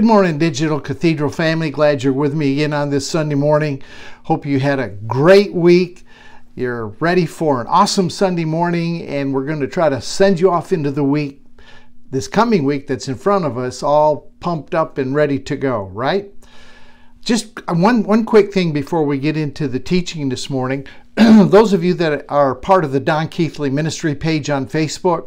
Good morning, Digital Cathedral family. Glad you're with me again on this Sunday morning. Hope you had a great week. You're ready for an awesome Sunday morning, and we're going to try to send you off into the week, this coming week that's in front of us, all pumped up and ready to go, right? Just uh, one, one quick thing before we get into the teaching this morning. Those of you that are part of the Don Keathley Ministry page on Facebook,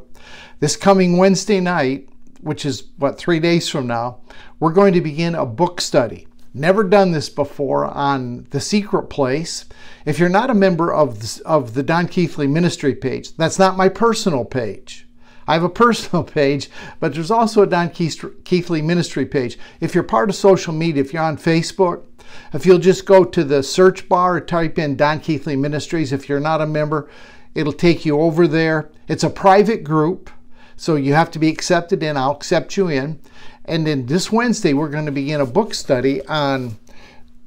this coming Wednesday night, which is what, three days from now, we're going to begin a book study. Never done this before on The Secret Place. If you're not a member of the, of the Don Keathley Ministry page, that's not my personal page. I have a personal page, but there's also a Don Keathley Ministry page. If you're part of social media, if you're on Facebook, if you'll just go to the search bar, type in Don Keathley Ministries. If you're not a member, it'll take you over there. It's a private group. So you have to be accepted in. I'll accept you in. And then this Wednesday, we're going to begin a book study on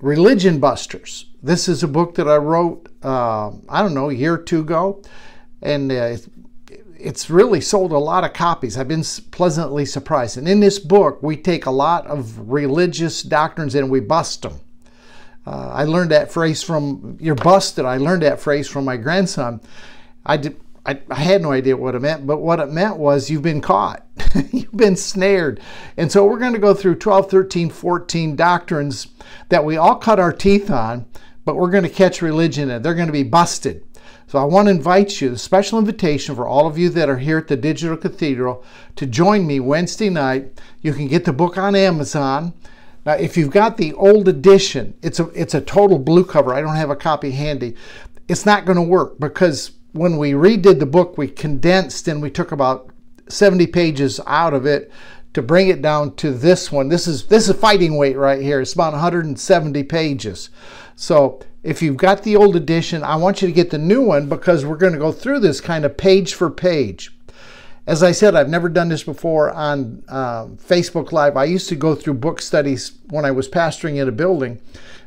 Religion Busters. This is a book that I wrote, uh, I don't know, a year or two ago. And uh, it's really sold a lot of copies. I've been pleasantly surprised. And in this book, we take a lot of religious doctrines and we bust them. Uh, I learned that phrase from, you're busted. I learned that phrase from my grandson. I did, I, I had no idea what it meant, but what it meant was you've been caught, you've been snared. And so we're going to go through 12, 13, 14 doctrines that we all cut our teeth on, but we're going to catch religion and they're going to be busted. So I want to invite you, a special invitation for all of you that are here at the Digital Cathedral to join me Wednesday night. You can get the book on Amazon. Now, if you've got the old edition, it's a it's a total blue cover. I don't have a copy handy. It's not going to work because when we redid the book, we condensed and we took about 70 pages out of it to bring it down to this one. This is this is fighting weight right here. It's about 170 pages. So if you've got the old edition, I want you to get the new one because we're going to go through this kind of page for page. As I said, I've never done this before on uh, Facebook Live. I used to go through book studies when I was pastoring in a building,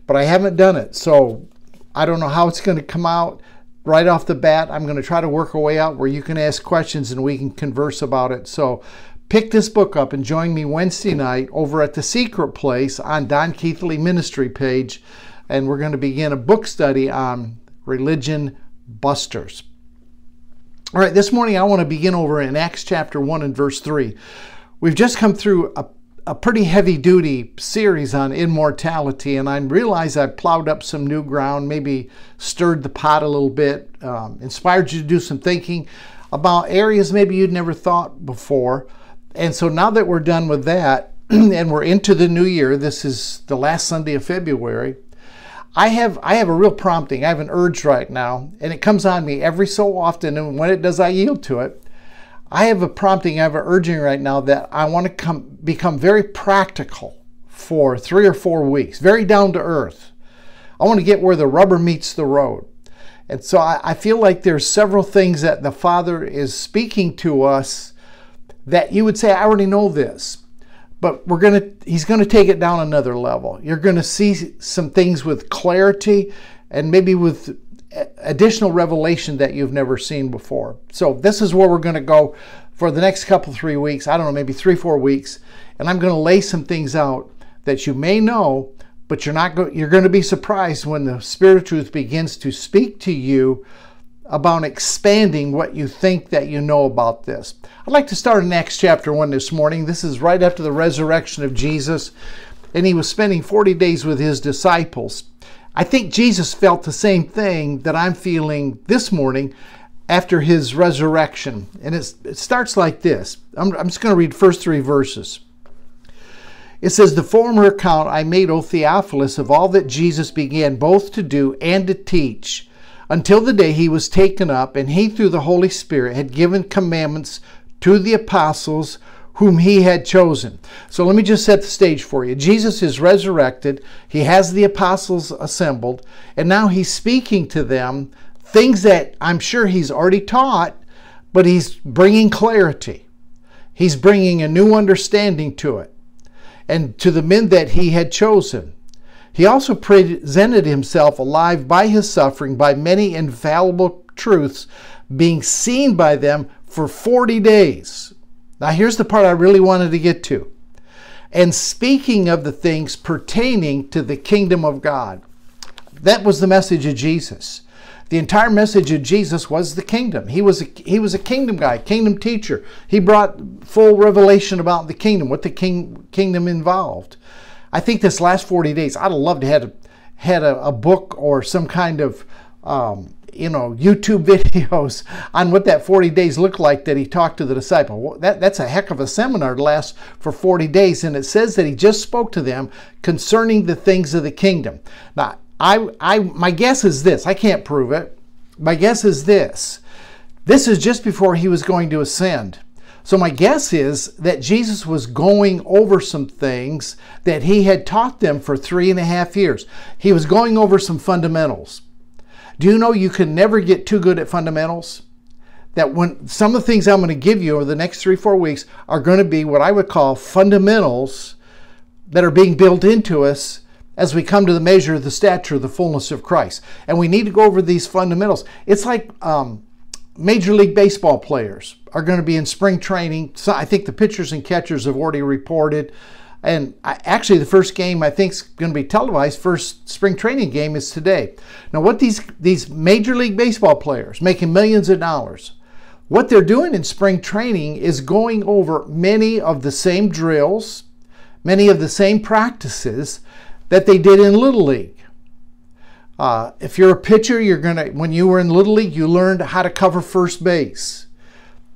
but I haven't done it. So I don't know how it's going to come out right off the bat, I'm going to try to work a way out where you can ask questions and we can converse about it. So pick this book up and join me Wednesday night over at the Secret Place on Don Keathley Ministry page. And we're going to begin a book study on religion busters. All right, this morning I want to begin over in Acts chapter 1 and verse 3. We've just come through a a pretty heavy duty series on immortality, and I realize I plowed up some new ground, maybe stirred the pot a little bit, um, inspired you to do some thinking about areas maybe you'd never thought before. And so now that we're done with that, and we're into the new year, this is the last Sunday of February. I have I have a real prompting. I have an urge right now, and it comes on me every so often. And when it does, I yield to it. I have a prompting, I have an urging right now that I want to come become very practical for three or four weeks, very down to earth. I want to get where the rubber meets the road. And so I, I feel like there's several things that the Father is speaking to us that you would say, I already know this. But we're gonna he's gonna take it down another level. You're gonna see some things with clarity and maybe with additional revelation that you've never seen before. So this is where we're going to go for the next couple three weeks. I don't know, maybe three four weeks, and I'm going to lay some things out that you may know, but you're not going. You're going to be surprised when the Spirit of Truth begins to speak to you about expanding what you think that you know about this. I'd like to start in Acts chapter 1 this morning. This is right after the resurrection of Jesus, and he was spending 40 days with his disciples. I think Jesus felt the same thing that I'm feeling this morning after his resurrection. And it starts like this I'm, I'm just going to read first three verses. It says, The former account I made, O Theophilus, of all that Jesus began both to do and to teach, until the day he was taken up, and he, through the Holy Spirit, had given commandments to the apostles whom he had chosen. So let me just set the stage for you. Jesus is resurrected, he has the apostles assembled, and now he's speaking to them things that I'm sure he's already taught, but he's bringing clarity. He's bringing a new understanding to it and to the men that he had chosen. He also presented himself alive by his suffering, by many infallible truths, being seen by them for 40 days. Now, here's the part I really wanted to get to. and speaking of the things pertaining to the kingdom of God. That was the message of Jesus. The entire message of Jesus was the kingdom. He was a, he was a kingdom guy, kingdom teacher. He brought full revelation about the kingdom, what the king, kingdom involved. I think this last 40 days, I'd love to have had a, a book or some kind of um, you know YouTube videos on what that 40 days looked like that he talked to the disciple. That, that's a heck of a seminar to last for 40 days, and it says that he just spoke to them concerning the things of the kingdom. Now, I, I, my guess is this. I can't prove it. My guess is this. This is just before he was going to ascend. So my guess is that Jesus was going over some things that he had taught them for three and a half years. He was going over some fundamentals. Do you know you can never get too good at fundamentals? That when some of the things I'm going to give you over the next three, four weeks are going to be what I would call fundamentals that are being built into us as we come to the measure of the stature of the fullness of Christ. And we need to go over these fundamentals. It's like um, Major League Baseball players are going to be in spring training. So I think the pitchers and catchers have already reported. And I, actually, the first game I think is going to be televised. First spring training game is today. Now, what these these Major League Baseball players making millions of dollars, what they're doing in spring training is going over many of the same drills, many of the same practices that they did in Little League. Uh, if you're a pitcher, you're gonna when you were in Little League, you learned how to cover first base.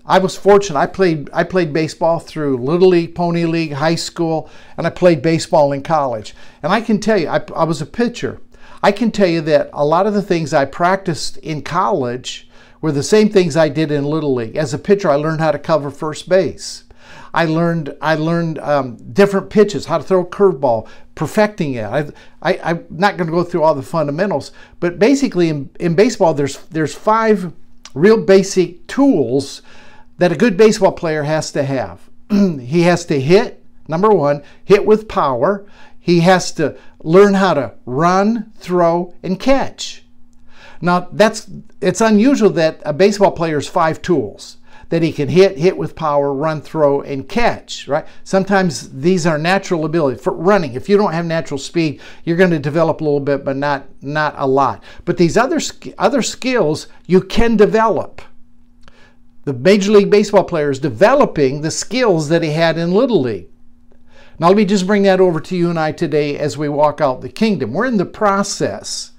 I was fortunate. I played I played baseball through Little League, Pony League, high school, and I played baseball in college. And I can tell you, I, I was a pitcher. I can tell you that a lot of the things I practiced in college were the same things I did in Little League. As a pitcher, I learned how to cover first base. I learned I learned um, different pitches, how to throw a curveball, perfecting it. I, I, am not going to go through all the fundamentals, but basically in, in baseball, there's there's five real basic tools that a good baseball player has to have. he has to hit, number one, hit with power. He has to learn how to run, throw, and catch. Now that's it's unusual that a baseball player has five tools that he can hit, hit with power, run, throw, and catch, right? Sometimes these are natural abilities. For running, if you don't have natural speed, you're going to develop a little bit, but not, not a lot. But these other, other skills you can develop. The Major League Baseball player is developing the skills that he had in Little League. Now, let me just bring that over to you and I today as we walk out the kingdom. We're in the process,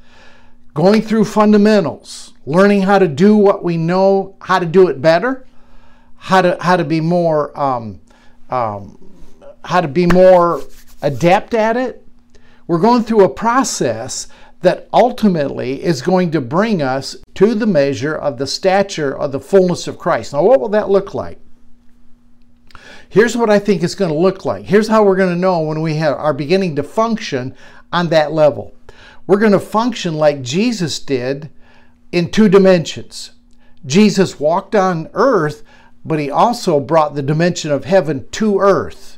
going through fundamentals, learning how to do what we know, how to do it better, how to how to be more um, um, how to be more adept at it. We're going through a process that ultimately is going to bring us to the measure of the stature of the fullness of Christ. Now, what will that look like? Here's what I think it's going to look like. Here's how we're going to know when we have, are beginning to function on that level. We're going to function like Jesus did in two dimensions. Jesus walked on earth but he also brought the dimension of heaven to earth.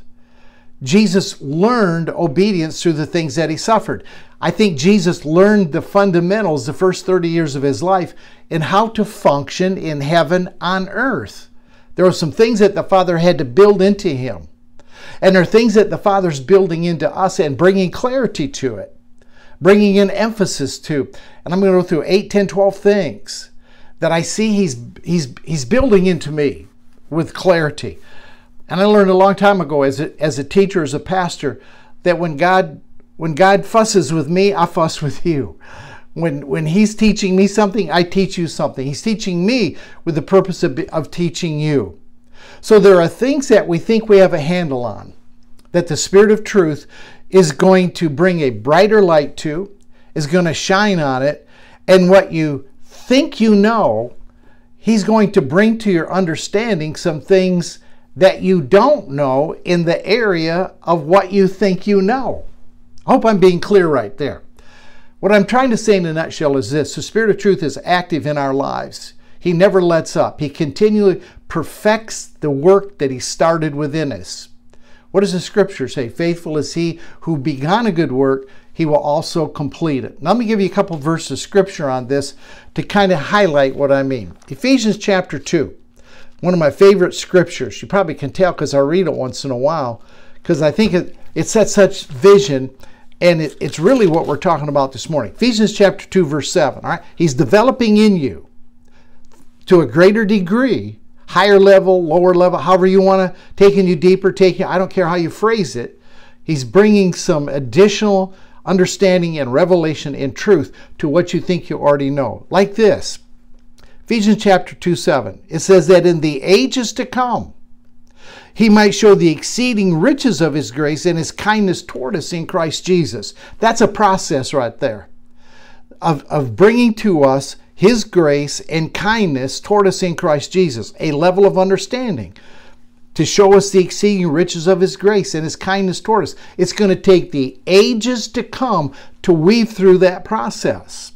Jesus learned obedience through the things that he suffered. I think Jesus learned the fundamentals the first 30 years of his life in how to function in heaven on earth. There were some things that the Father had to build into him. And there are things that the Father's building into us and bringing clarity to it, bringing in emphasis to. And I'm going to go through 8, 10, 12 things that I see he's, he's, he's building into me with clarity. And I learned a long time ago as a, as a teacher, as a pastor, that when God when God fusses with me, I fuss with you. When, when He's teaching me something, I teach you something. He's teaching me with the purpose of, of teaching you. So there are things that we think we have a handle on, that the Spirit of truth is going to bring a brighter light to, is going to shine on it, and what you think you know He's going to bring to your understanding some things that you don't know in the area of what you think you know. I hope I'm being clear right there. What I'm trying to say in a nutshell is this the Spirit of truth is active in our lives. He never lets up, He continually perfects the work that He started within us. What does the scripture say? Faithful is He who began a good work he will also complete it. Now, let me give you a couple verses of scripture on this to kind of highlight what I mean. Ephesians chapter 2, one of my favorite scriptures. You probably can tell because I read it once in a while because I think it, it sets such vision and it, it's really what we're talking about this morning. Ephesians chapter 2, verse 7. All right. He's developing in you to a greater degree, higher level, lower level, however you want to, taking you deeper, taking, I don't care how you phrase it. He's bringing some additional understanding and revelation and truth to what you think you already know. Like this Ephesians chapter 2 7. It says that in the ages to come, he might show the exceeding riches of his grace and his kindness toward us in Christ Jesus. That's a process right there of, of bringing to us his grace and kindness toward us in Christ Jesus, a level of understanding to show us the exceeding riches of his grace and his kindness toward us. It's going to take the ages to come to weave through that process.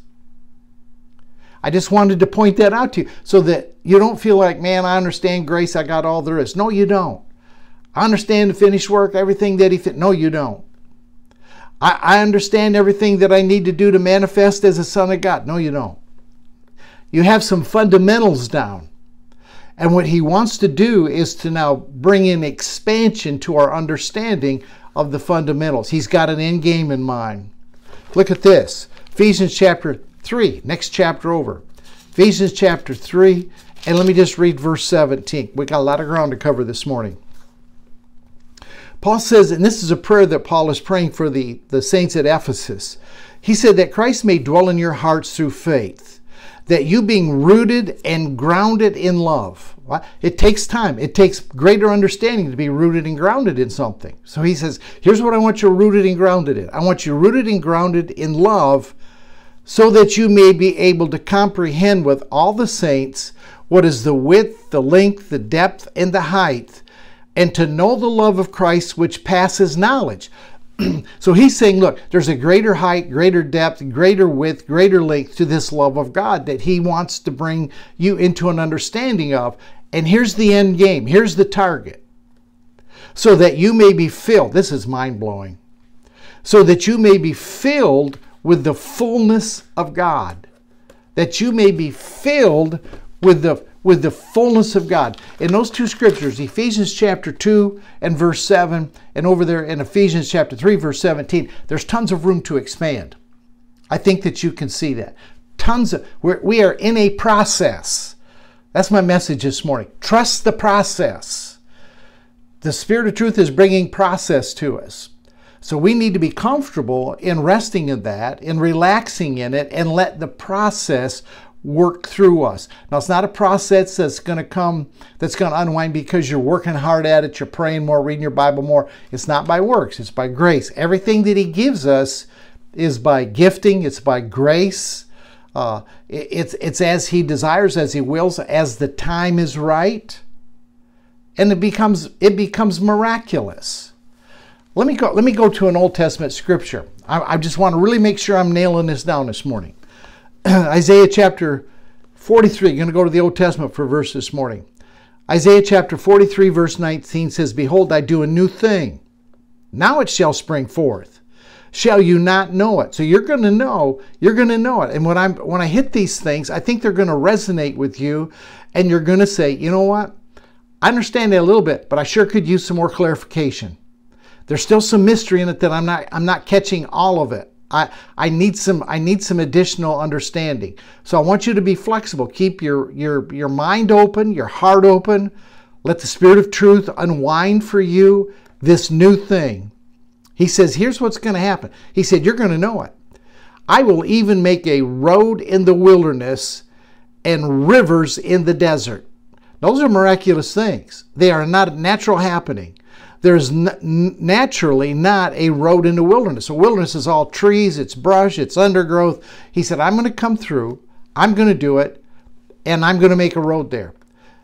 I just wanted to point that out to you so that you don't feel like, man, I understand grace, I got all there is. No, you don't. I understand the finished work, everything that he fit. No, you don't. I, I understand everything that I need to do to manifest as a son of God. No, you don't. You have some fundamentals down. And what he wants to do is to now bring in expansion to our understanding of the fundamentals. He's got an end game in mind. Look at this Ephesians chapter 3, next chapter over. Ephesians chapter 3, and let me just read verse 17. We got a lot of ground to cover this morning. Paul says, and this is a prayer that Paul is praying for the, the saints at Ephesus. He said that Christ may dwell in your hearts through faith, that you being rooted and grounded in love. It takes time. It takes greater understanding to be rooted and grounded in something. So he says, here's what I want you rooted and grounded in. I want you rooted and grounded in love so that you may be able to comprehend with all the saints what is the width, the length, the depth, and the height, and to know the love of Christ which passes knowledge. so he's saying, look, there's a greater height, greater depth, greater width, greater length to this love of God that he wants to bring you into an understanding of. And here's the end game, here's the target. So that you may be filled. This is mind blowing. So that you may be filled with the fullness of God, that you may be filled with the with the fullness of God. In those two scriptures, Ephesians chapter 2 and verse 7, and over there in Ephesians chapter 3, verse 17, there's tons of room to expand. I think that you can see that. Tons of, we're, we are in a process. That's my message this morning. Trust the process. The Spirit of truth is bringing process to us. So we need to be comfortable in resting in that, in relaxing in it, and let the process work through us. Now, it's not a process that's going to come, that's going to unwind because you're working hard at it, you're praying more, reading your Bible more. It's not by works, it's by grace. Everything that He gives us is by gifting, it's by grace. Uh, it's, it's as He desires, as He wills, as the time is right. And it becomes, it becomes miraculous. Let me go, let me go to an Old Testament scripture. I, I just want to really make sure I'm nailing this down this morning. Isaiah chapter 43. You're going to go to the Old Testament for a verse this morning. Isaiah chapter 43, verse 19 says, Behold, I do a new thing. Now it shall spring forth. Shall you not know it? So you're going to know, you're going to know it. And when I'm when I hit these things, I think they're going to resonate with you and you're going to say, "You know what? I understand that a little bit, but I sure could use some more clarification." There's still some mystery in it that I'm not I'm not catching all of it. I, I need some I need some additional understanding. So I want you to be flexible. Keep your your your mind open, your heart open. Let the spirit of truth unwind for you this new thing. He says, here's what's going to happen. He said, you're going to know it. I will even make a road in the wilderness and rivers in the desert. Those are miraculous things. They are not a natural happening there's naturally not a road in the wilderness. The wilderness is all trees, it's brush, it's undergrowth. He said, I'm going to come through, I'm going to do it, and I'm going to make a road there.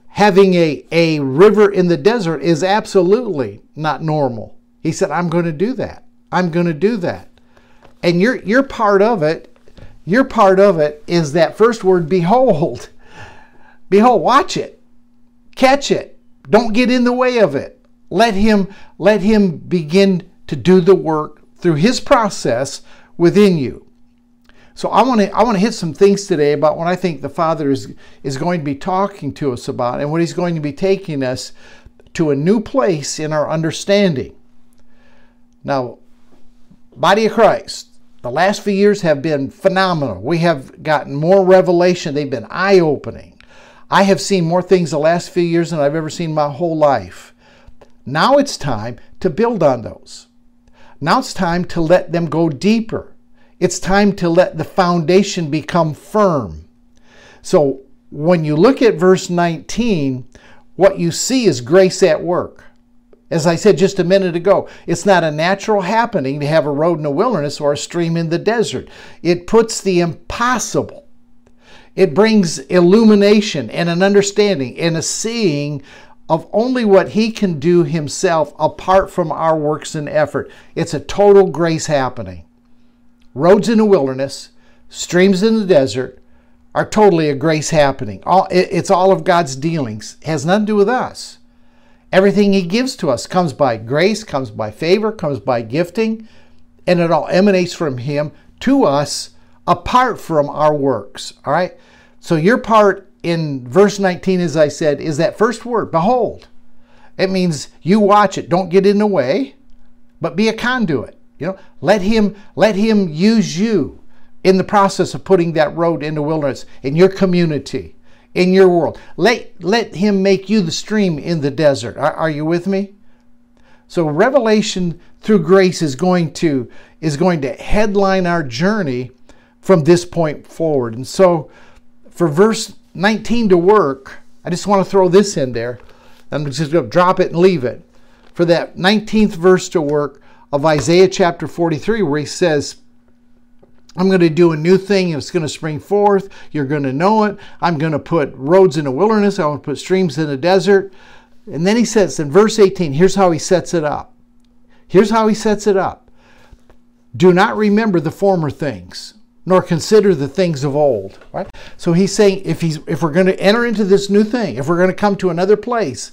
Having a, a river in the desert is absolutely not normal. He said, I'm going to do that. I'm going to do that. And you're, you're part of it. Your part of it is that first word, behold. Behold, watch it, catch it. Don't get in the way of it. Let him let him begin to do the work through his process within you. So I want to I want to hit some things today about what I think the Father is is going to be talking to us about and what he's going to be taking us to a new place in our understanding. Now, body of Christ, the last few years have been phenomenal. We have gotten more revelation, they've been eye opening. I have seen more things the last few years than I've ever seen my whole life. Now it's time to build on those. Now it's time to let them go deeper. It's time to let the foundation become firm. So when you look at verse 19, what you see is grace at work. As I said just a minute ago, it's not a natural happening to have a road in the wilderness or a stream in the desert. It puts the impossible. It brings illumination and an understanding and a seeing of only what He can do Himself apart from our works and effort. It's a total grace happening. Roads in the wilderness, streams in the desert are totally a grace happening. All, it's all of God's dealings, it has nothing to do with us. Everything He gives to us comes by grace, comes by favor, comes by gifting, and it all emanates from Him to us apart from our works. All right? So your part in verse 19, as I said, is that first word, behold. It means you watch it. Don't get in the way, but be a conduit. You know, let him let him use you in the process of putting that road into wilderness in your community in your world. Let, let Him make you the stream in the desert. Are, are you with me? So revelation through grace is going to is going to headline our journey from this point forward. And so for verse 19 to work, I just want to throw this in there. I'm just going to drop it and leave it. For that 19th verse to work of Isaiah chapter 43 where he says I'm going to do a new thing it's going to spring forth. You're going to know it. I'm going to put roads in the wilderness. I'm going to put streams in the desert. And then he says in verse 18, here's how he sets it up. Here's how he sets it up. Do not remember the former things, nor consider the things of old. Right? So he's saying if he's if we're going to enter into this new thing, if we're going to come to another place,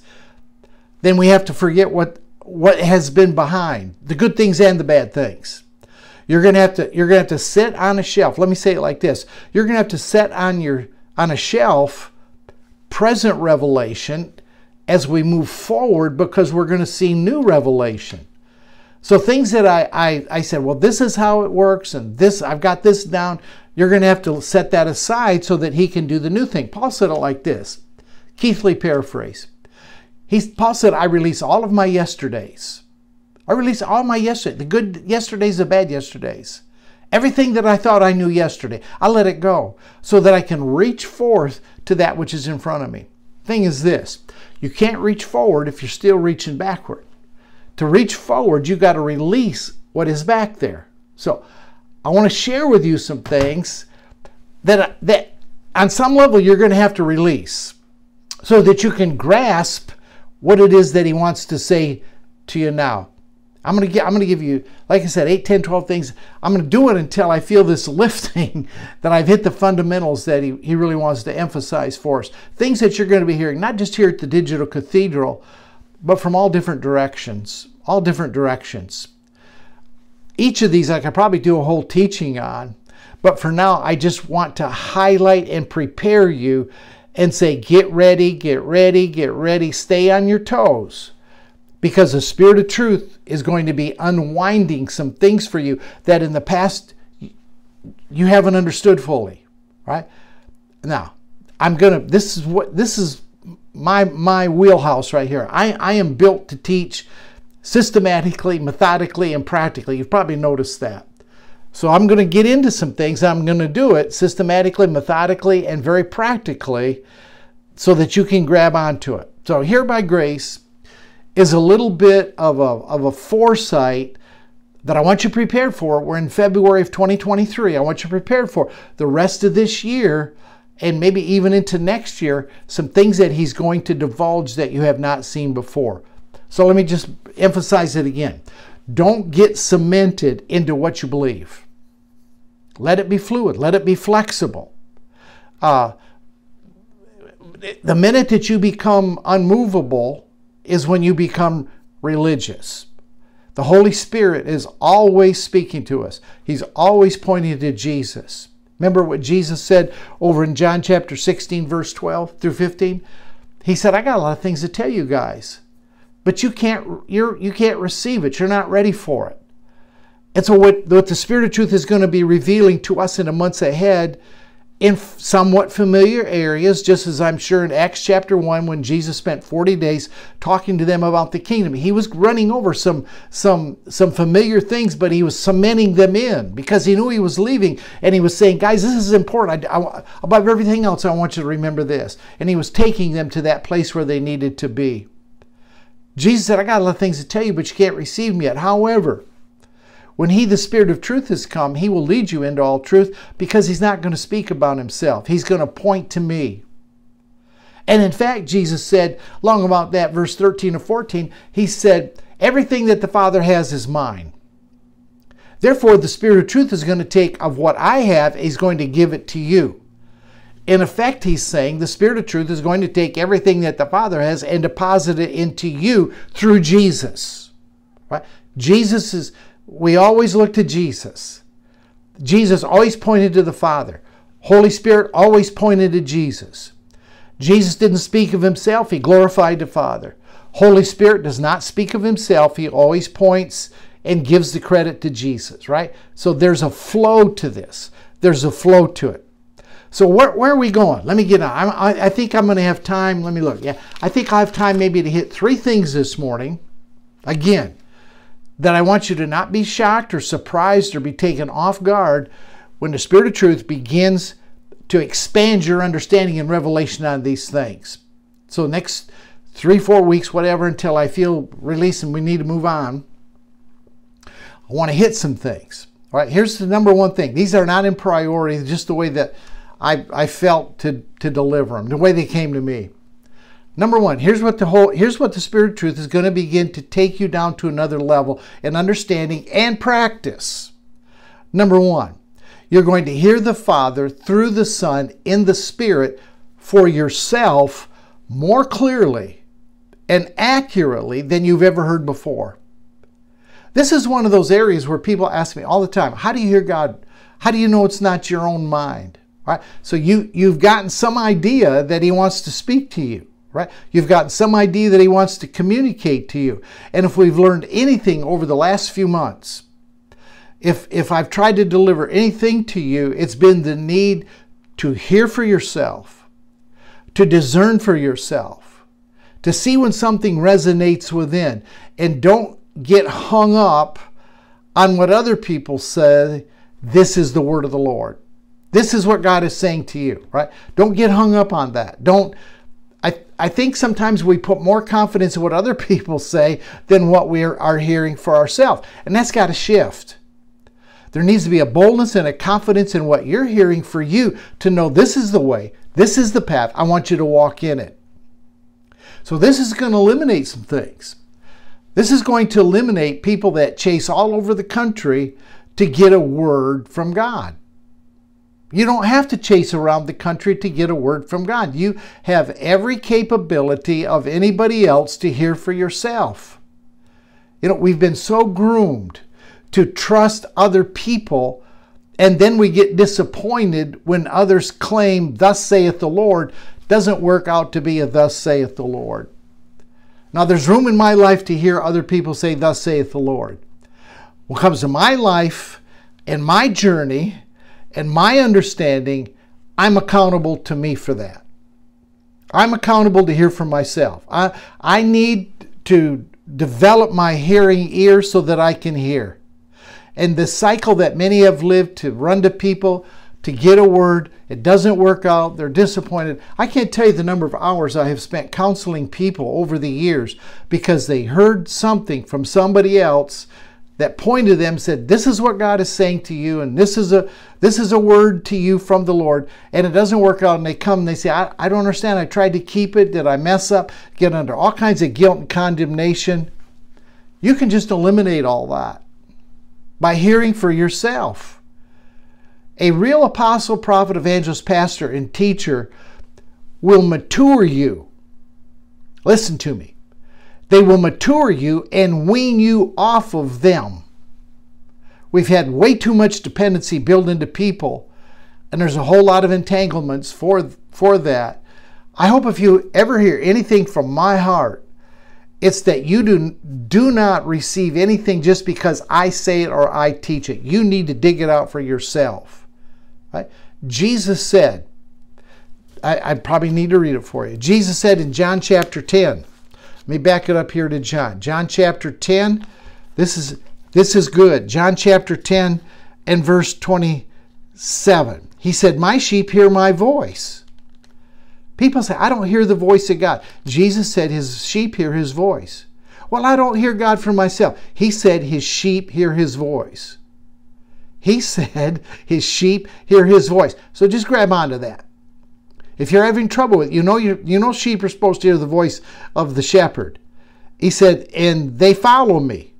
then we have to forget what what has been behind, the good things and the bad things. You're going to have to you're going to have to sit on a shelf. Let me say it like this. You're going to have to set on your on a shelf present revelation as we move forward because we're going to see new revelation. So things that I, I, I said, well, this is how it works, and this I've got this down. You're going to have to set that aside so that he can do the new thing. Paul said it like this. Keathley paraphrase. He, Paul said, I release all of my yesterdays I release all my yesterday, the good yesterdays, the bad yesterdays. Everything that I thought I knew yesterday, I let it go so that I can reach forth to that which is in front of me. Thing is this you can't reach forward if you're still reaching backward. To reach forward, you got to release what is back there. So I want to share with you some things that, that on some level you're going to have to release so that you can grasp what it is that he wants to say to you now. I'm going to get I'm going to give you like I said 8 10 12 things. I'm going to do it until I feel this lifting that I've hit the fundamentals that he, he really wants to emphasize for us. Things that you're going to be hearing not just here at the Digital Cathedral but from all different directions, all different directions. Each of these I could probably do a whole teaching on, but for now I just want to highlight and prepare you and say get ready, get ready, get ready, stay on your toes because the Spirit of truth is going to be unwinding some things for you that in the past you haven't understood fully, right? Now, I'm gonna. This is what this is my my wheelhouse right here. I I am built to teach systematically, methodically, and practically. You've probably noticed that. So I'm going to get into some things. I'm going to do it systematically, methodically, and very practically so that you can grab onto it. So here by grace, is a little bit of a, of a foresight that I want you prepared for. We're in February of 2023. I want you prepared for the rest of this year and maybe even into next year, some things that he's going to divulge that you have not seen before. So let me just emphasize it again. Don't get cemented into what you believe. Let it be fluid, let it be flexible. Uh, the minute that you become unmovable, is when you become religious. The Holy Spirit is always speaking to us, He's always pointing to Jesus. Remember what Jesus said over in John chapter 16, verse 12 through 15? He said, I got a lot of things to tell you guys, but you can't, you're, you can't receive it. You're not ready for it. And so, what, what the Spirit of truth is going to be revealing to us in the months ahead in somewhat familiar areas, just as I'm sure in Acts chapter 1, when Jesus spent 40 days talking to them about the kingdom. He was running over some, some, some familiar things, but he was cementing them in because he knew he was leaving. And he was saying, Guys, this is important. I, I, above everything else, I want you to remember this. And he was taking them to that place where they needed to be. Jesus said, I got a lot of things to tell you, but you can't receive me yet. However, when he, the Spirit of truth, has come, he will lead you into all truth because he's not going to speak about himself. He's going to point to me. And in fact, Jesus said, long about that, verse 13 or 14, he said, Everything that the Father has is mine. Therefore, the Spirit of truth is going to take of what I have, he's going to give it to you. In effect, he's saying the Spirit of truth is going to take everything that the Father has and deposit it into you through Jesus. Right? Jesus is we always look to Jesus. Jesus always pointed to the Father. Holy Spirit always pointed to Jesus. Jesus didn't speak of himself, he glorified the Father. Holy Spirit does not speak of himself, he always points and gives the credit to Jesus, right? So there's a flow to this. There's a flow to it. So where, where are we going? Let me get on. I, I think I'm going to have time. Let me look. Yeah, I think I have time maybe to hit three things this morning. Again, that I want you to not be shocked or surprised or be taken off guard when the Spirit of truth begins to expand your understanding and revelation on these things. So, next three, four weeks, whatever, until I feel released and we need to move on, I want to hit some things. All right, here's the number one thing. These are not in priority, just the way that I, I felt to, to deliver them, the way they came to me. Number one, here's what the whole here's what the spirit of truth is going to begin to take you down to another level in understanding and practice. Number one, you're going to hear the Father through the Son in the Spirit for yourself more clearly and accurately than you've ever heard before. This is one of those areas where people ask me all the time, how do you hear God? How do you know it's not your own mind? Right? So you you've gotten some idea that he wants to speak to you right? You've got some idea that he wants to communicate to you. And if we've learned anything over the last few months, if, if I've tried to deliver anything to you, it's been the need to hear for yourself, to discern for yourself, to see when something resonates within, and don't get hung up on what other people say. This is the word of the Lord. This is what God is saying to you, right? Don't get hung up on that. Don't I, I think sometimes we put more confidence in what other people say than what we are, are hearing for ourselves. And that's got to shift. There needs to be a boldness and a confidence in what you're hearing for you to know this is the way, this is the path. I want you to walk in it. So, this is going to eliminate some things. This is going to eliminate people that chase all over the country to get a word from God. You don't have to chase around the country to get a word from God. You have every capability of anybody else to hear for yourself. You know, we've been so groomed to trust other people, and then we get disappointed when others claim, Thus saith the Lord, doesn't work out to be a Thus saith the Lord. Now, there's room in my life to hear other people say, Thus saith the Lord. What comes to my life and my journey, and my understanding, I'm accountable to me for that. I'm accountable to hear from myself. I, I need to develop my hearing ear so that I can hear. And the cycle that many have lived to run to people to get a word, it doesn't work out, they're disappointed. I can't tell you the number of hours I have spent counseling people over the years because they heard something from somebody else that pointed them said this is what god is saying to you and this is a this is a word to you from the lord. And it doesn't work out and they come and they say i, I don't understand. I tried to keep it. Did i mess up? Get under all kinds of guilt and condemnation. You can just eliminate all that by hearing for yourself. A real apostle prophet evangelist pastor and teacher will mature you. Listen to me they will mature you and wean you off of them. We've had way too much dependency built into people, and there's a whole lot of entanglements for, for that. I hope if you ever hear anything from my heart, It's that you do, do not receive anything just because I say it or I teach it. You need to dig it out for yourself. Right? Jesus said, I, I probably need to read it for you. Jesus said in John chapter 10, let me back it up here to John. John chapter 10, this is this is good. John chapter 10 and verse 27. He said, My sheep hear my voice. People say, I don't hear the voice of God. Jesus said his sheep hear his voice. Well, I don't hear God for myself. He said his sheep hear his voice. He said his sheep hear his voice. So just grab onto that. If you're having trouble with, you know, you, you know, sheep are supposed to hear the voice of the shepherd. He said, and they follow me.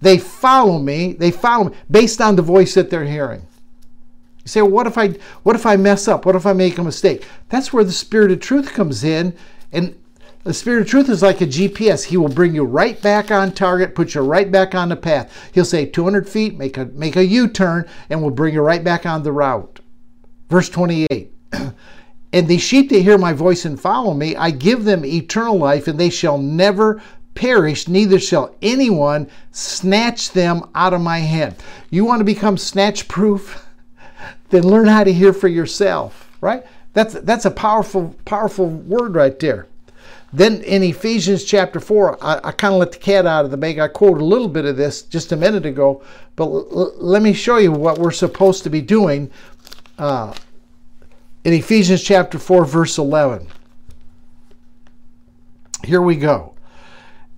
They follow me. They follow me based on the voice that they're hearing. You say, well, what if I what if I mess up? What if I make a mistake? That's where the spirit of truth comes in. And the spirit of truth is like a GPS. He will bring you right back on target, put you right back on the path. He'll say 200 feet, make a make a U-turn, and will bring you right back on the route. Verse 28. And the sheep that hear my voice and follow me, I give them eternal life, and they shall never perish, neither shall anyone snatch them out of my hand. You want to become snatch proof? then learn how to hear for yourself, right? That's, that's a powerful, powerful word right there. Then in Ephesians chapter 4, I, I kind of let the cat out of the bag. I quoted a little bit of this just a minute ago, but let me show you what we're supposed to be doing uh, in Ephesians chapter 4, verse 11. Here we go.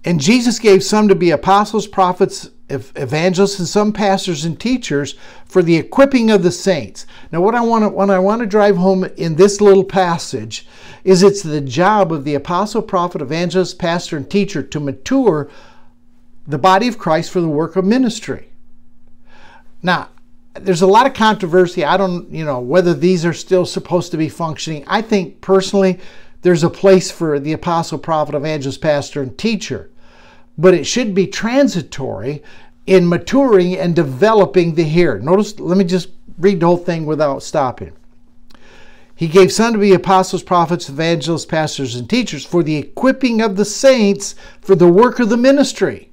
And Jesus gave some to be apostles, prophets, evangelists, and some pastors and teachers for the equipping of the saints. Now, what I want to what I want to drive home in this little passage is it's the job of the apostle, prophet, evangelist, pastor, and teacher to mature the body of Christ for the work of ministry. Now, there's a lot of controversy. I don't, you know, whether these are still supposed to be functioning. I think personally, there's a place for the apostle, prophet, evangelist, pastor, and teacher but it should be transitory in maturing and developing the hearer. Notice, let me just read the whole thing without stopping. He gave some to be apostles, prophets, evangelists, pastors, and teachers for the equipping of the saints for the work of the ministry.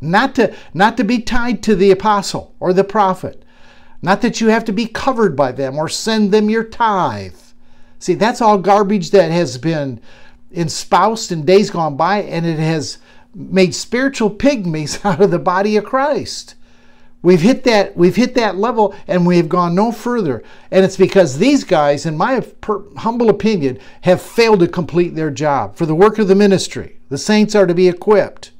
Not to, not to be tied to the apostle or the prophet. Not that you have to be covered by them or send them your tithe. See, that's all garbage that has been espoused in days gone by, and it has made spiritual pygmies out of the body of Christ. We've hit that we've hit that level and we have gone no further. And it's because these guys in my humble opinion have failed to complete their job for the work of the ministry. The saints are to be equipped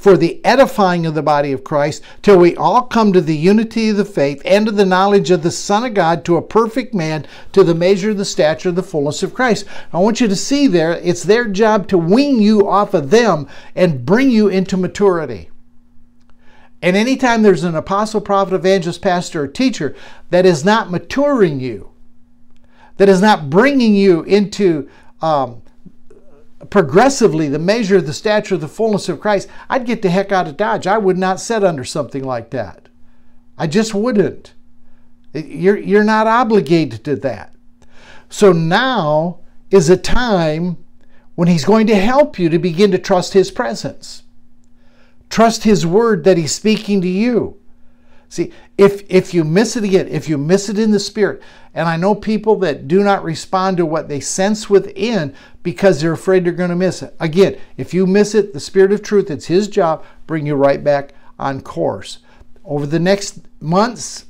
for the edifying of the body of Christ till we all come to the unity of the faith and to the knowledge of the Son of God to a perfect man to the measure of the stature of the fullness of Christ. I want you to see there, it's their job to wean you off of them and bring you into maturity. And anytime there's an apostle, prophet, evangelist, pastor, or teacher that is not maturing you, that is not bringing you into um, progressively the measure of the stature of the fullness of Christ, I'd get the heck out of Dodge. I would not sit under something like that. I just wouldn't. You're, you're not obligated to that. So now is a time when He's going to help you to begin to trust His presence. Trust His word that He's speaking to you. See, if if you miss it again, if you miss it in the spirit, and I know people that do not respond to what they sense within because they're afraid they're going to miss it. Again, if you miss it, the spirit of truth, it's his job, bring you right back on course. Over the next months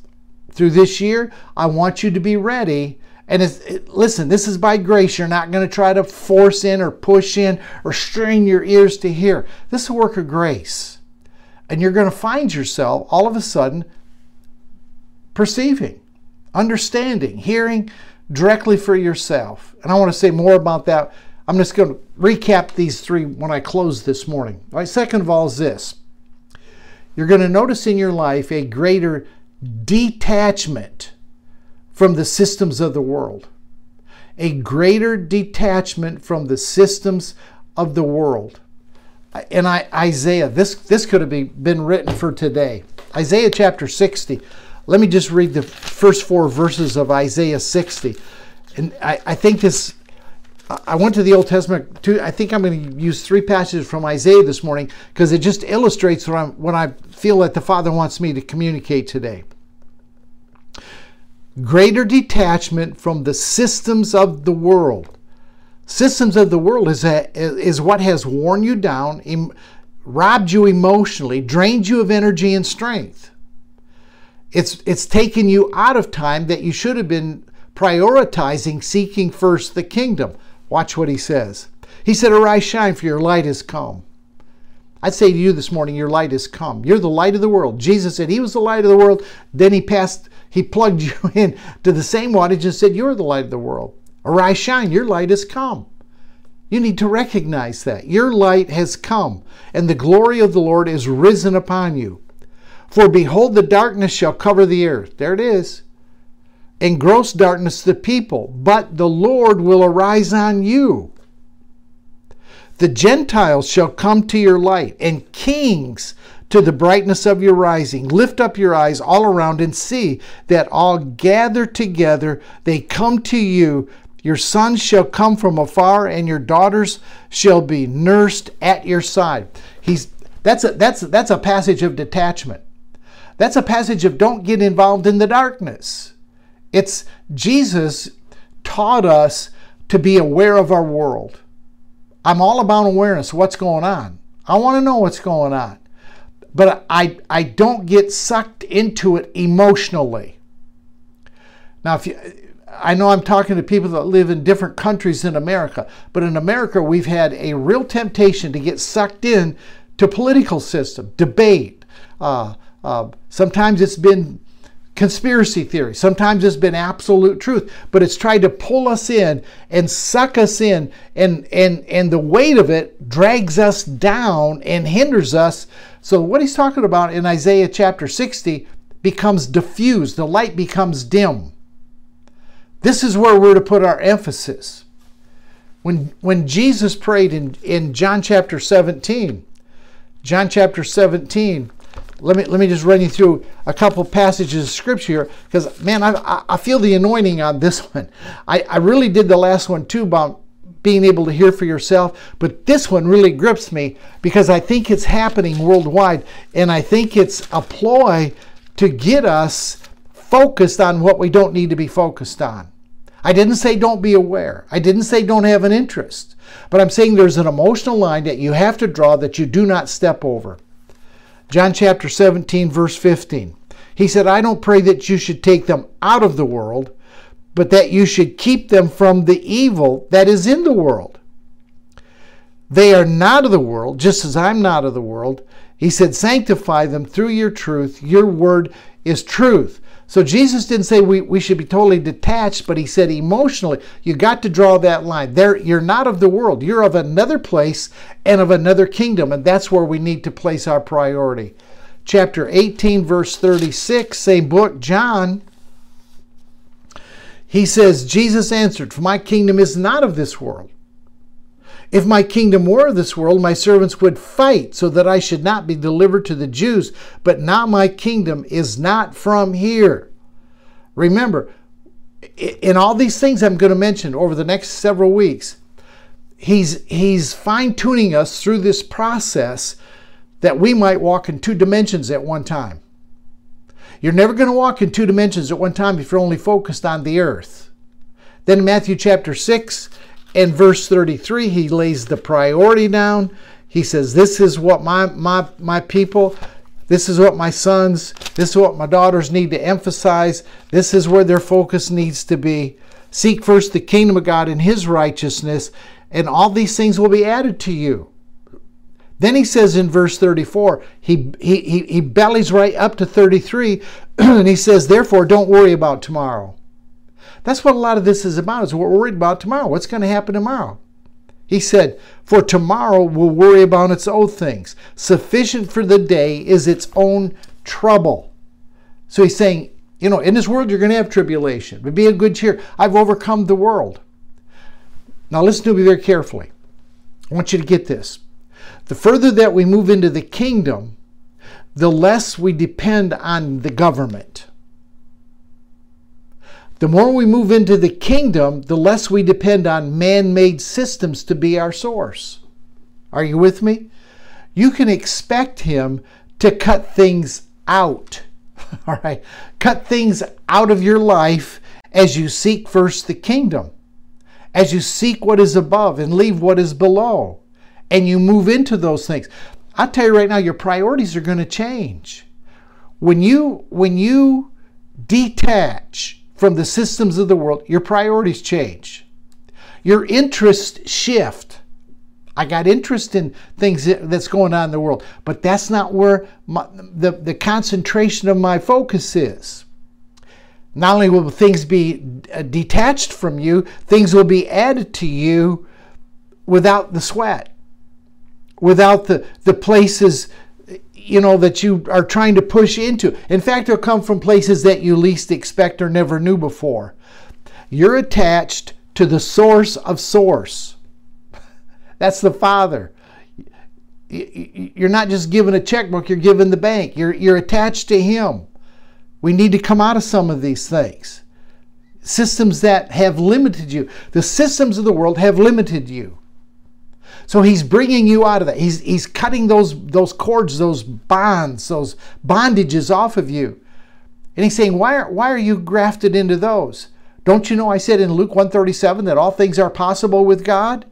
through this year, I want you to be ready. And it, listen, this is by grace. You're not going to try to force in or push in or strain your ears to hear. This is a work of grace. And you're going to find yourself all of a sudden perceiving, understanding, hearing directly for yourself. And I want to say more about that. I'm just going to recap these three when I close this morning. Right, second of all is this. You're going to notice in your life a greater detachment from the systems of the world. A greater detachment from the systems of the world and I, Isaiah, this, this could have been written for today. Isaiah chapter 60. Let me just read the first four verses of Isaiah 60. And I, I think this I went to the Old Testament. To, I think I'm going to use three passages from Isaiah this morning because it just illustrates what, I'm, what I feel that the Father wants me to communicate today. Greater detachment from the systems of the world. Systems of the world is, a, is what has worn you down, em, robbed you emotionally, drained you of energy and strength. It's, it's taken you out of time that you should have been prioritizing seeking first the kingdom. Watch what he says. He said, Arise, shine, for your light has come. I'd say to you this morning, your light has come. You're the light of the world. Jesus said he was the light of the world. Then he passed, he plugged you in to the same wattage and said, You're the light of the world. Arise, shine, your light has come. You need to recognize that. Your light has come, and the glory of the Lord is risen upon you. For behold, the darkness shall cover the earth. There it is and gross darkness the people, but the Lord will arise on you. The Gentiles shall come to your light, and kings to the brightness of your rising. Lift up your eyes all around and see that all gather together. They come to you. Your sons shall come from afar, and your daughters shall be nursed at your side. He's that's a that's that's a passage of detachment. That's a passage of don't get involved in the darkness. It's Jesus taught us to be aware of our world. I'm all about awareness. What's going on? I want to know what's going on. But I, I don't get sucked into it emotionally. Now, if you, I know I'm talking to people that live in different countries in America, but in America, we've had a real temptation to get sucked in to political system, debate. Uh, uh, sometimes it's been conspiracy theory. Sometimes it's been absolute truth, but it's tried to pull us in and suck us in and and and the weight of it drags us down and hinders us. So what he's talking about in Isaiah chapter 60 becomes diffused. The light becomes dim. This is where we're to put our emphasis. When when Jesus prayed in in John chapter 17, John chapter 17 let me let me just run you through a couple passages of scripture because man I, I feel the anointing on this one I, I really did the last one too about being able to hear for yourself but this one really grips me because i think it's happening worldwide and i think it's a ploy to get us focused on what we don't need to be focused on i didn't say don't be aware i didn't say don't have an interest but i'm saying there's an emotional line that you have to draw that you do not step over John chapter 17, verse 15. He said, I don't pray that you should take them out of the world, but that you should keep them from the evil that is in the world. They are not of the world, just as I'm not of the world. He said, Sanctify them through your truth. Your word is truth. So Jesus didn't say we, we should be totally detached, but he said emotionally, you got to draw that line. There, you're not of the world. You're of another place and of another kingdom, and that's where we need to place our priority. Chapter 18, verse 36, same book, John. He says, Jesus answered, For my kingdom is not of this world. If my kingdom were of this world, my servants would fight so that I should not be delivered to the Jews. But now my kingdom is not from here. Remember, in all these things I'm going to mention over the next several weeks, he's, he's fine tuning us through this process that we might walk in two dimensions at one time. You're never going to walk in two dimensions at one time if you're only focused on the earth. Then Matthew chapter 6, in verse 33, he lays the priority down. He says, This is what my, my, my people, this is what my sons, this is what my daughters need to emphasize. This is where their focus needs to be. Seek first the kingdom of God and his righteousness, and all these things will be added to you. Then he says in verse 34, he, he, he, bellies right up to 33, and he says, Therefore, don't worry about tomorrow. That's what a lot of this is about, is we're worried about tomorrow. What's going to happen tomorrow? He said, For tomorrow will worry about its own things. Sufficient for the day is its own trouble. So he's saying, you know, in this world you're going to have tribulation, but be a good cheer. I've overcome the world. Now listen to me very carefully. I want you to get this. The further that we move into the kingdom, the less we depend on the government The more we move into the kingdom, the less we depend on man made systems to be our source. Are you with me? You can expect Him to cut things out. All right. Cut things out of your life as you seek first the kingdom, as you seek what is above and leave what is below, and you move into those things. i tell you right now, your priorities are going to change. When you when you detach from the systems of the world, your priorities change. Your interests shift. I got interest in things that's going on in the world, but that's not where my, the, the concentration of my focus is. Not only will things be uh, detached from you, things will be added to you without the sweat, without the, the places you know that you are trying to push into. In fact, they'll come from places that you least expect or never knew before. You're attached to the source of source. That's the Father. You're not just given a checkbook, you're given the bank. You're, you're attached to Him. We need to come out of some of these things. Systems that have limited you. The systems of the world have limited you. So he's bringing you out of that. He's, he's cutting those, those cords, those bonds, those bondages off of you. And he's saying, why are, why are you grafted into those? Don't you know I said in Luke 137 that all things are possible with God?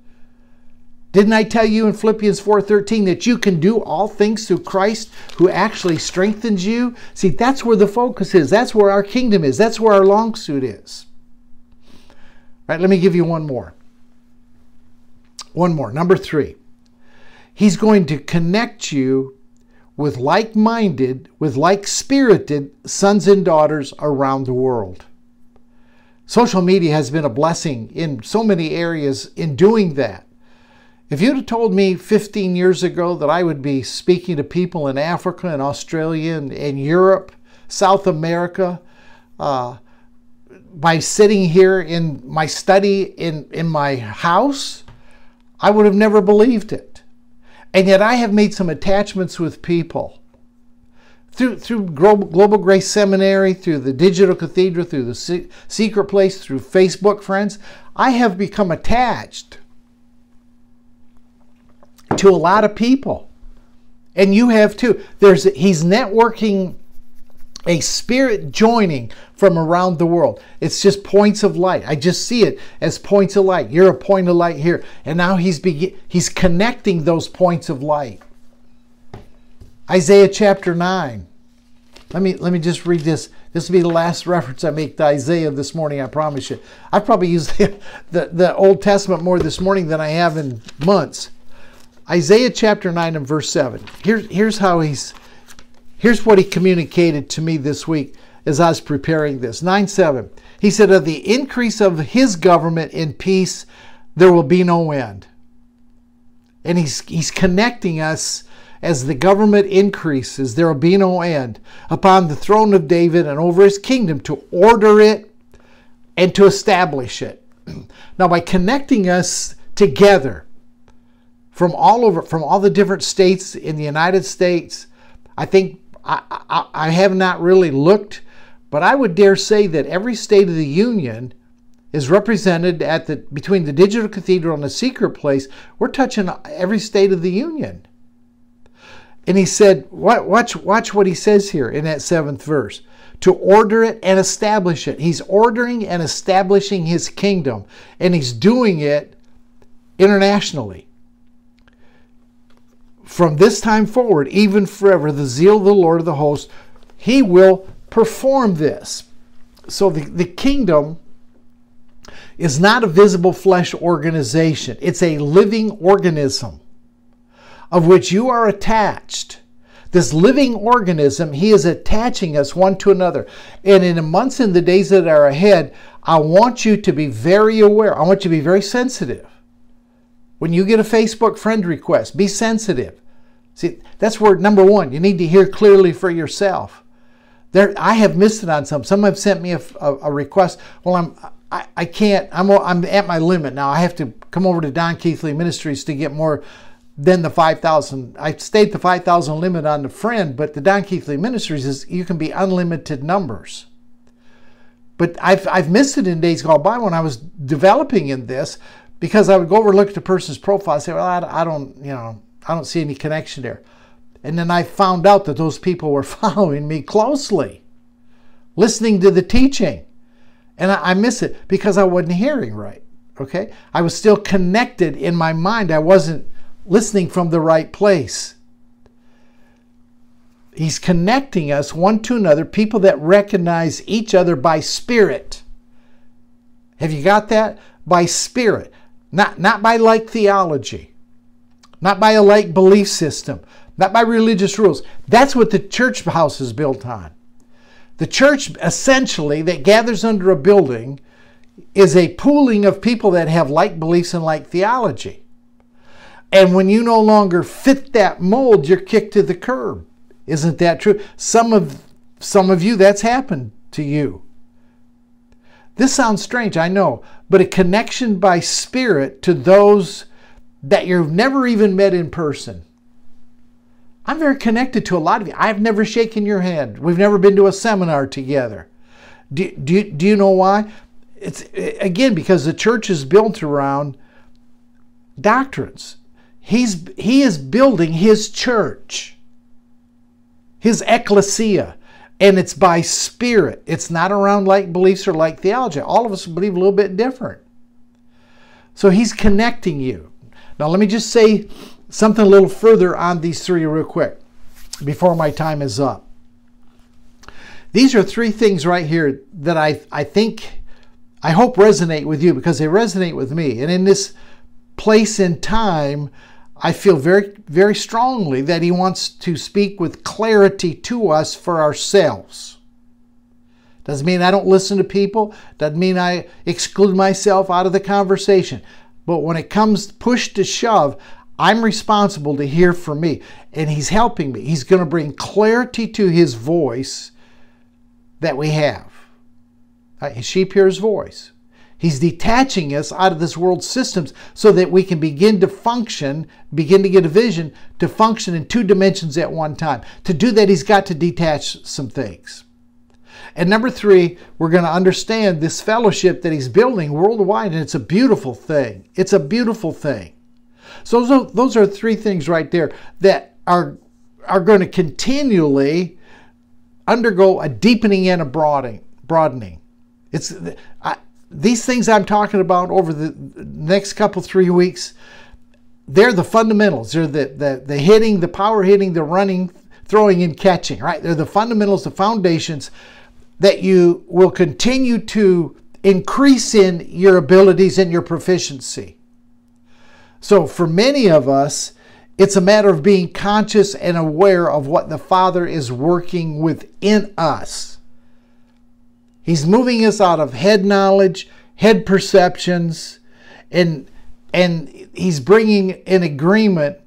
Didn't I tell you in Philippians 4:13 that you can do all things through Christ who actually strengthens you? See, that's where the focus is. That's where our kingdom is. That's where our long suit is. All right, let me give you one more. One more. Number 3. He's going to connect you with like-minded, with like-spirited sons and daughters around the world. Social media has been a blessing in so many areas in doing that. If you'd have told me 15 years ago that I would be speaking to people in Africa and Australia and, and Europe, South America, uh, by sitting here in my study in, in my house, I would have never believed it. And yet I have made some attachments with people. Through, through Global Grace Seminary, through the Digital Cathedral, through the Secret Place, through Facebook friends, I have become attached to a lot of people. And you have too. There's he's networking a spirit joining from around the world. It's just points of light. I just see it as points of light. You're a point of light here. And now he's begin, he's connecting those points of light. Isaiah chapter 9. Let me let me just read this. This will be the last reference I make to Isaiah this morning, I promise you. I've probably used the, the, the Old Testament more this morning than I have in months. Isaiah chapter 9 and verse 7. Here's, here's how he's, here's what he communicated to me this week as I was preparing this. 9 7. He said, Of the increase of his government in peace, there will be no end. And he's, he's connecting us as the government increases, there will be no end upon the throne of David and over his kingdom to order it and to establish it. Now, by connecting us together, from all over, from all the different states in the United States. I think I, I, I have not really looked, but I would dare say that every state of the union is represented at the between the digital cathedral and the secret place. We're touching every state of the union. And he said, watch, watch what he says here in that seventh verse to order it and establish it. He's ordering and establishing his kingdom, and he's doing it internationally from this time forward, even forever, the zeal of the Lord of the hosts, he will perform this. So the, the kingdom is not a visible flesh organization, it's a living organism of which you are attached. This living organism, he is attaching us one to another. And in the months and the days that are ahead, I want you to be very aware. I want you to be very sensitive when you get a Facebook friend request, be sensitive. See, that's where number one, you need to hear clearly for yourself. There, I have missed it on some. Some have sent me a, a, a request. Well, I'm, I, I can't. I'm, I'm at my limit now. I have to come over to Don Keathley Ministries to get more than the 5,000. I stayed the 5,000 limit on the friend, but the Don Keathley Ministries is you can be unlimited numbers. But I've, I've missed it in days gone by when I was developing in this because I would go over and look at the person's profile and say, well, I, I don't, you know, I don't see any connection there. And then I found out that those people were following me closely, listening to the teaching. And I, I miss it because I wasn't hearing right. Okay? I was still connected in my mind. I wasn't listening from the right place. He's connecting us one to another, people that recognize each other by spirit. Have you got that? By spirit. Not, not by like theology, not by a like belief system, not by religious rules. That's what the church house is built on. The church, essentially, that gathers under a building is a pooling of people that have like beliefs and like theology. And when you no longer fit that mold, you're kicked to the curb. Isn't that true? Some of some of you that's happened to you. This sounds strange, I know, but a connection by spirit to those that you've never even met in person. I'm very connected to a lot of you. I've never shaken your hand. We've never been to a seminar together. Do, do, do you know why? It's again because the church is built around doctrines. He's he is building his church his ecclesia. And it's by spirit. It's not around like beliefs or like theology. All of us believe a little bit different. So he's connecting you. Now, let me just say something a little further on these three, real quick, before my time is up. These are three things right here that I, I think, I hope resonate with you because they resonate with me. And in this place and time, I feel very, very strongly that he wants to speak with clarity to us for ourselves. Doesn't mean I don't listen to people, doesn't mean I exclude myself out of the conversation. But when it comes push to shove, I'm responsible to hear from me. And he's helping me. He's going to bring clarity to his voice that we have. His sheep hear his voice. He's detaching us out of this world systems so that we can begin to function, begin to get a vision to function in two dimensions at one time. To do that, he's got to detach some things. And number three, we're going to understand this fellowship that he's building worldwide, and it's a beautiful thing. It's a beautiful thing. So those are, three things right there that are, are going to continually undergo a deepening and a broadening. broadening. It's I, these things I'm talking about over the next couple, three weeks, they're the fundamentals. They're the, the, the hitting, the power hitting, the running, throwing, and catching, right? They're the fundamentals, the foundations that you will continue to increase in your abilities and your proficiency. So, for many of us, it's a matter of being conscious and aware of what the Father is working within us. He's moving us out of head knowledge, head perceptions, and and he's bringing an agreement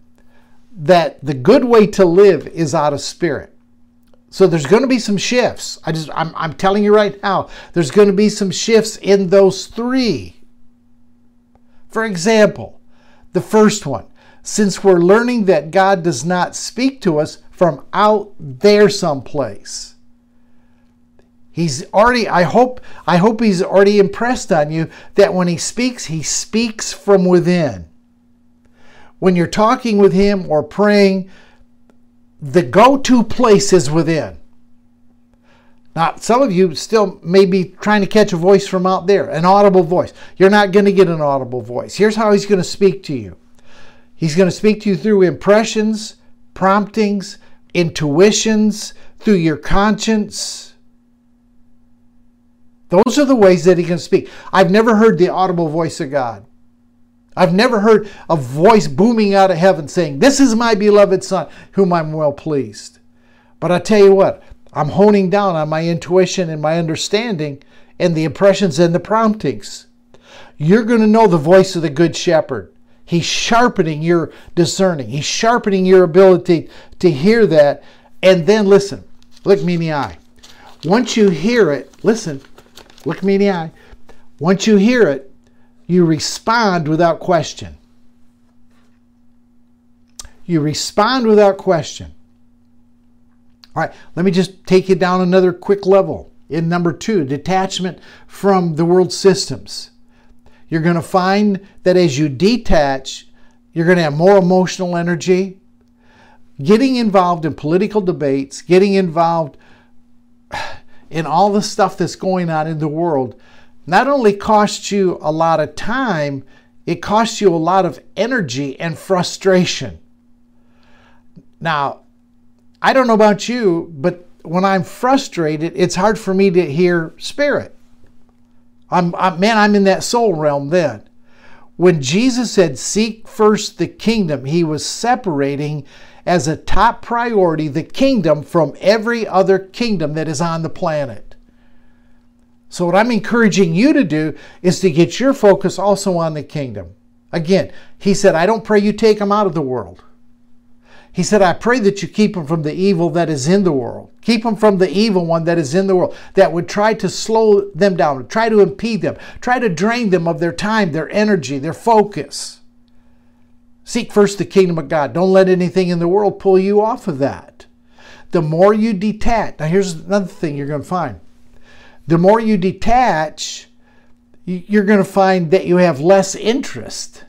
that the good way to live is out of spirit. So there's going to be some shifts. I just I'm, I'm telling you right now, there's going to be some shifts in those three. For example, the first one, since we're learning that God does not speak to us from out there someplace He's already I hope I hope he's already impressed on you that when he speaks, he speaks from within. When you're talking with him or praying, the go-to place is within. Now, some of you still may be trying to catch a voice from out there, an audible voice. You're not going to get an audible voice. Here's how he's going to speak to you. He's going to speak to you through impressions, promptings, intuitions, through your conscience those are the ways that he can speak. I've never heard the audible voice of God. I've never heard a voice booming out of heaven saying, This is my beloved Son, whom I'm well pleased. But I tell you what, I'm honing down on my intuition and my understanding and the impressions and the promptings. You're going to know the voice of the Good Shepherd. He's sharpening your discerning, He's sharpening your ability to hear that. And then listen, look me in the eye. Once you hear it, listen, Look me in the eye. Once you hear it, you respond without question. You respond without question. All right, let me just take you down another quick level in number two, detachment from the world systems. You're going to find that as you detach, you're going to have more emotional energy. Getting involved in political debates, getting involved in all the stuff that's going on in the world, not only costs you a lot of time, it costs you a lot of energy and frustration. Now, I don't know about you, but when I'm frustrated, it's hard for me to hear spirit. I'm, I'm man, I'm in that soul realm then. When Jesus said, Seek first the kingdom, he was separating as a top priority the kingdom from every other kingdom that is on the planet. So, what I'm encouraging you to do is to get your focus also on the kingdom. Again, he said, I don't pray you take them out of the world. He said, I pray that you keep them from the evil that is in the world. Keep them from the evil one that is in the world that would try to slow them down, try to impede them, try to drain them of their time, their energy, their focus. Seek first the kingdom of God. Don't let anything in the world pull you off of that. The more you detach, now here's another thing you're going to find. The more you detach, you're going to find that you have less interest.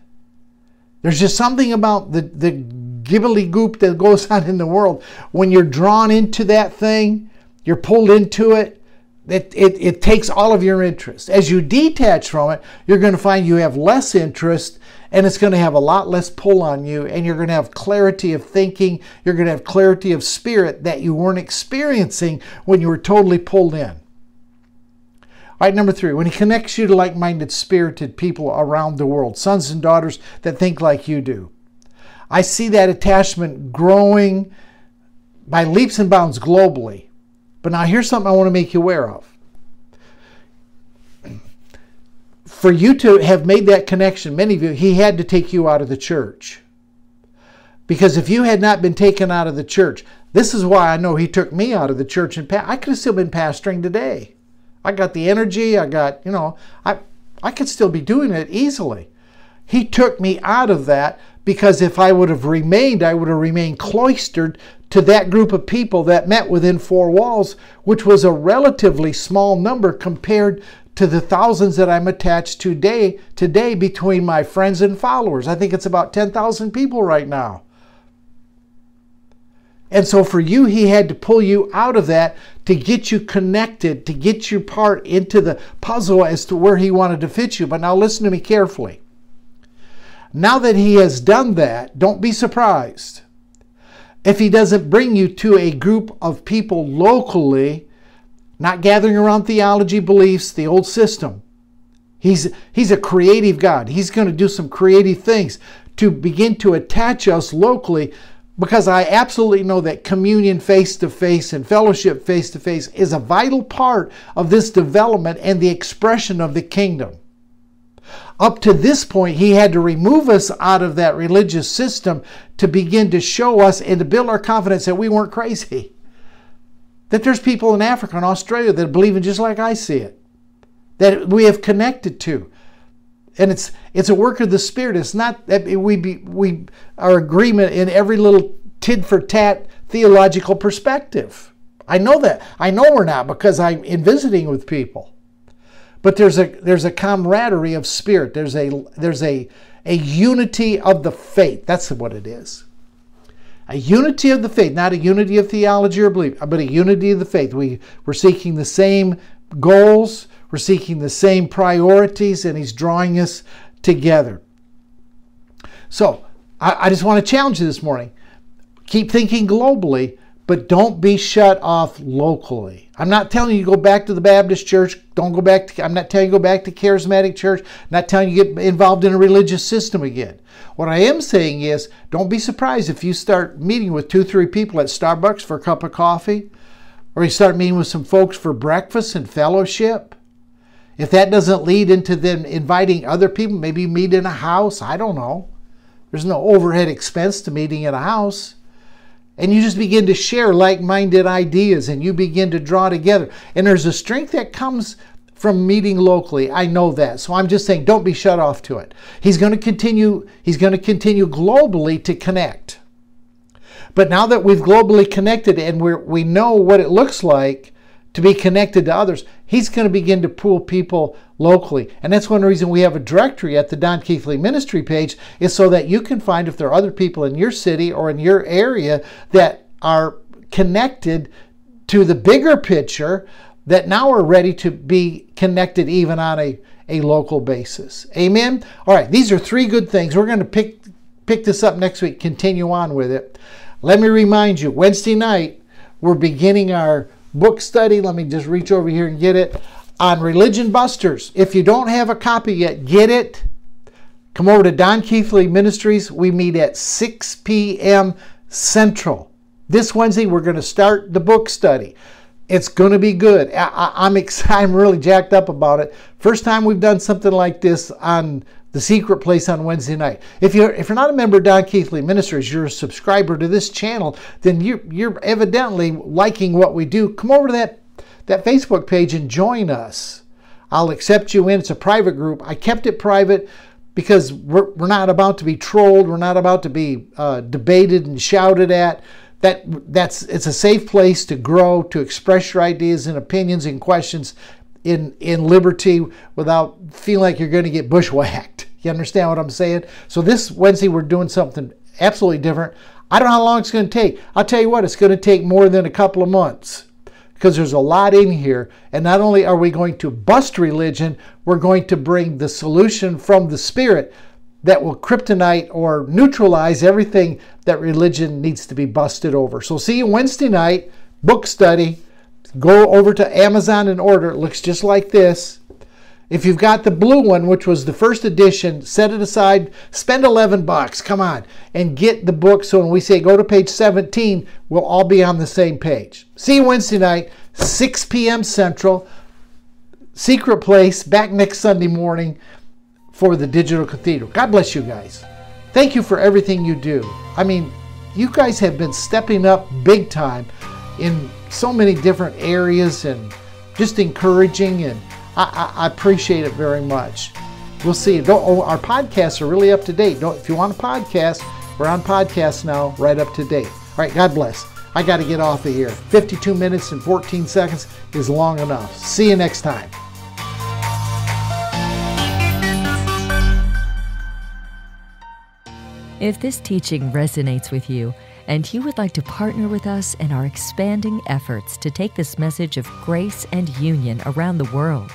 There's just something about the, the gibbly goop that goes on in the world. When you're drawn into that thing, you're pulled into it, it, it, it takes all of your interest. As you detach from it, you're going to find you have less interest and it's going to have a lot less pull on you and you're going to have clarity of thinking you're going to have clarity of spirit that you weren't experiencing when you were totally pulled in all right number three when he connects you to like-minded spirited people around the world sons and daughters that think like you do I see that attachment growing by leaps and bounds globally. But now here's something I want to make you aware of. For you to have made that connection, many of you, he had to take you out of the church. Because if you had not been taken out of the church, this is why I know he took me out of the church and I could have still been pastoring today. I got the energy, I got, you know, I I could still be doing it easily. He took me out of that because if I would have remained, I would have remained cloistered to that group of people that met within four walls, which was a relatively small number compared to the thousands that I'm attached to today, today between my friends and followers. I think it's about 10,000 people right now. And so for you, he had to pull you out of that to get you connected, to get your part into the puzzle as to where he wanted to fit you. But now listen to me carefully. Now that he has done that, don't be surprised if he doesn't bring you to a group of people locally, not gathering around theology, beliefs, the old system. He's, he's a creative God. He's going to do some creative things to begin to attach us locally because I absolutely know that communion face to face and fellowship face to face is a vital part of this development and the expression of the kingdom. Up to this point, he had to remove us out of that religious system to begin to show us and to build our confidence that we weren't crazy. That there's people in Africa and Australia that believe in just like I see it, that we have connected to. And it's it's a work of the Spirit. It's not that we be, we our agreement in every little tid for tat theological perspective. I know that. I know we're not because I'm in visiting with people. But there's a there's a camaraderie of spirit. There's a there's a a unity of the faith. That's what it is. A unity of the faith, not a unity of theology or belief, but a unity of the faith. We, we're seeking the same goals, we're seeking the same priorities, and He's drawing us together. So, I, I just want to challenge you this morning. Keep thinking globally, but don't be shut off locally. I'm not telling you to go back to the Baptist church. Don't go back to, I'm not telling you to go back to charismatic church. I'm not telling you to get involved in a religious system again. What I am saying is don't be surprised if you start meeting with two, three people at Starbucks for a cup of coffee, or you start meeting with some folks for breakfast and fellowship. If that doesn't lead into them inviting other people, maybe meet in a house. I don't know. There's no overhead expense to meeting in a house and you just begin to share like minded ideas and you begin to draw together. And there's a strength that comes from meeting locally. I know that. So I'm just saying don't be shut off to it. He's going to continue he's going to continue globally to connect. But now that we've globally connected and we we know what it looks like to be connected to others, he's going to begin to pull people locally. And that's one reason we have a directory at the Don Keathley Ministry page is so that you can find if there are other people in your city or in your area that are connected to the bigger picture that now are ready to be connected even on a, a local basis. Amen. All right, these are three good things. We're going to pick pick this up next week, continue on with it. Let me remind you, Wednesday night, we're beginning our book study. Let me just reach over here and get it on Religion Busters. If you don't have a copy yet, get it. Come over to Don Keathley Ministries. We meet at 6 p.m. Central. This Wednesday, we're going to start the book study. It's going to be good. I, am excited. I'm really jacked up about it. First time we've done something like this on the secret place on Wednesday night. If you're if you're not a member of Don Keathley Ministries, you're a subscriber to this channel, then you you're evidently liking what we do. Come over to that that Facebook page and join us. I'll accept you in. It's a private group. I kept it private because we're, we're not about to be trolled. We're not about to be uh, debated and shouted at. That that's it's a safe place to grow, to express your ideas and opinions and questions in in liberty without feeling like you're going to get bushwhacked. You understand what I'm saying? So this Wednesday we're doing something absolutely different. I don't know how long it's going to take. I'll tell you what, it's going to take more than a couple of months because there's a lot in here. And not only are we going to bust religion, we're going to bring the solution from the Spirit that will kryptonite or neutralize everything that religion needs to be busted over. So see you Wednesday night, book study. Go over to Amazon and order. It looks just like this. If you've got the blue one, which was the first edition, set it aside, spend 11 bucks, come on, and get the book. So when we say go to page 17, we'll all be on the same page. See you Wednesday night, 6 p.m. Central. Secret place, back next Sunday morning for the Digital Cathedral. God bless you guys. Thank you for everything you do. I mean, you guys have been stepping up big time in so many different areas and just encouraging, and I, I, I appreciate it very much. We'll see. Oh, our podcasts are really up to date. Don't, if you want a podcast, we're on podcasts now, right up to date. All right, God bless. I got to get off of here. 52 minutes and 14 seconds is long enough. See you next time. If this teaching resonates with you, and you would like to partner with us in our expanding efforts to take this message of grace and union around the world,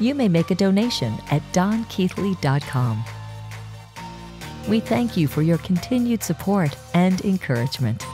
you may make a donation at donkeathley.com. We thank you for your continued support and encouragement.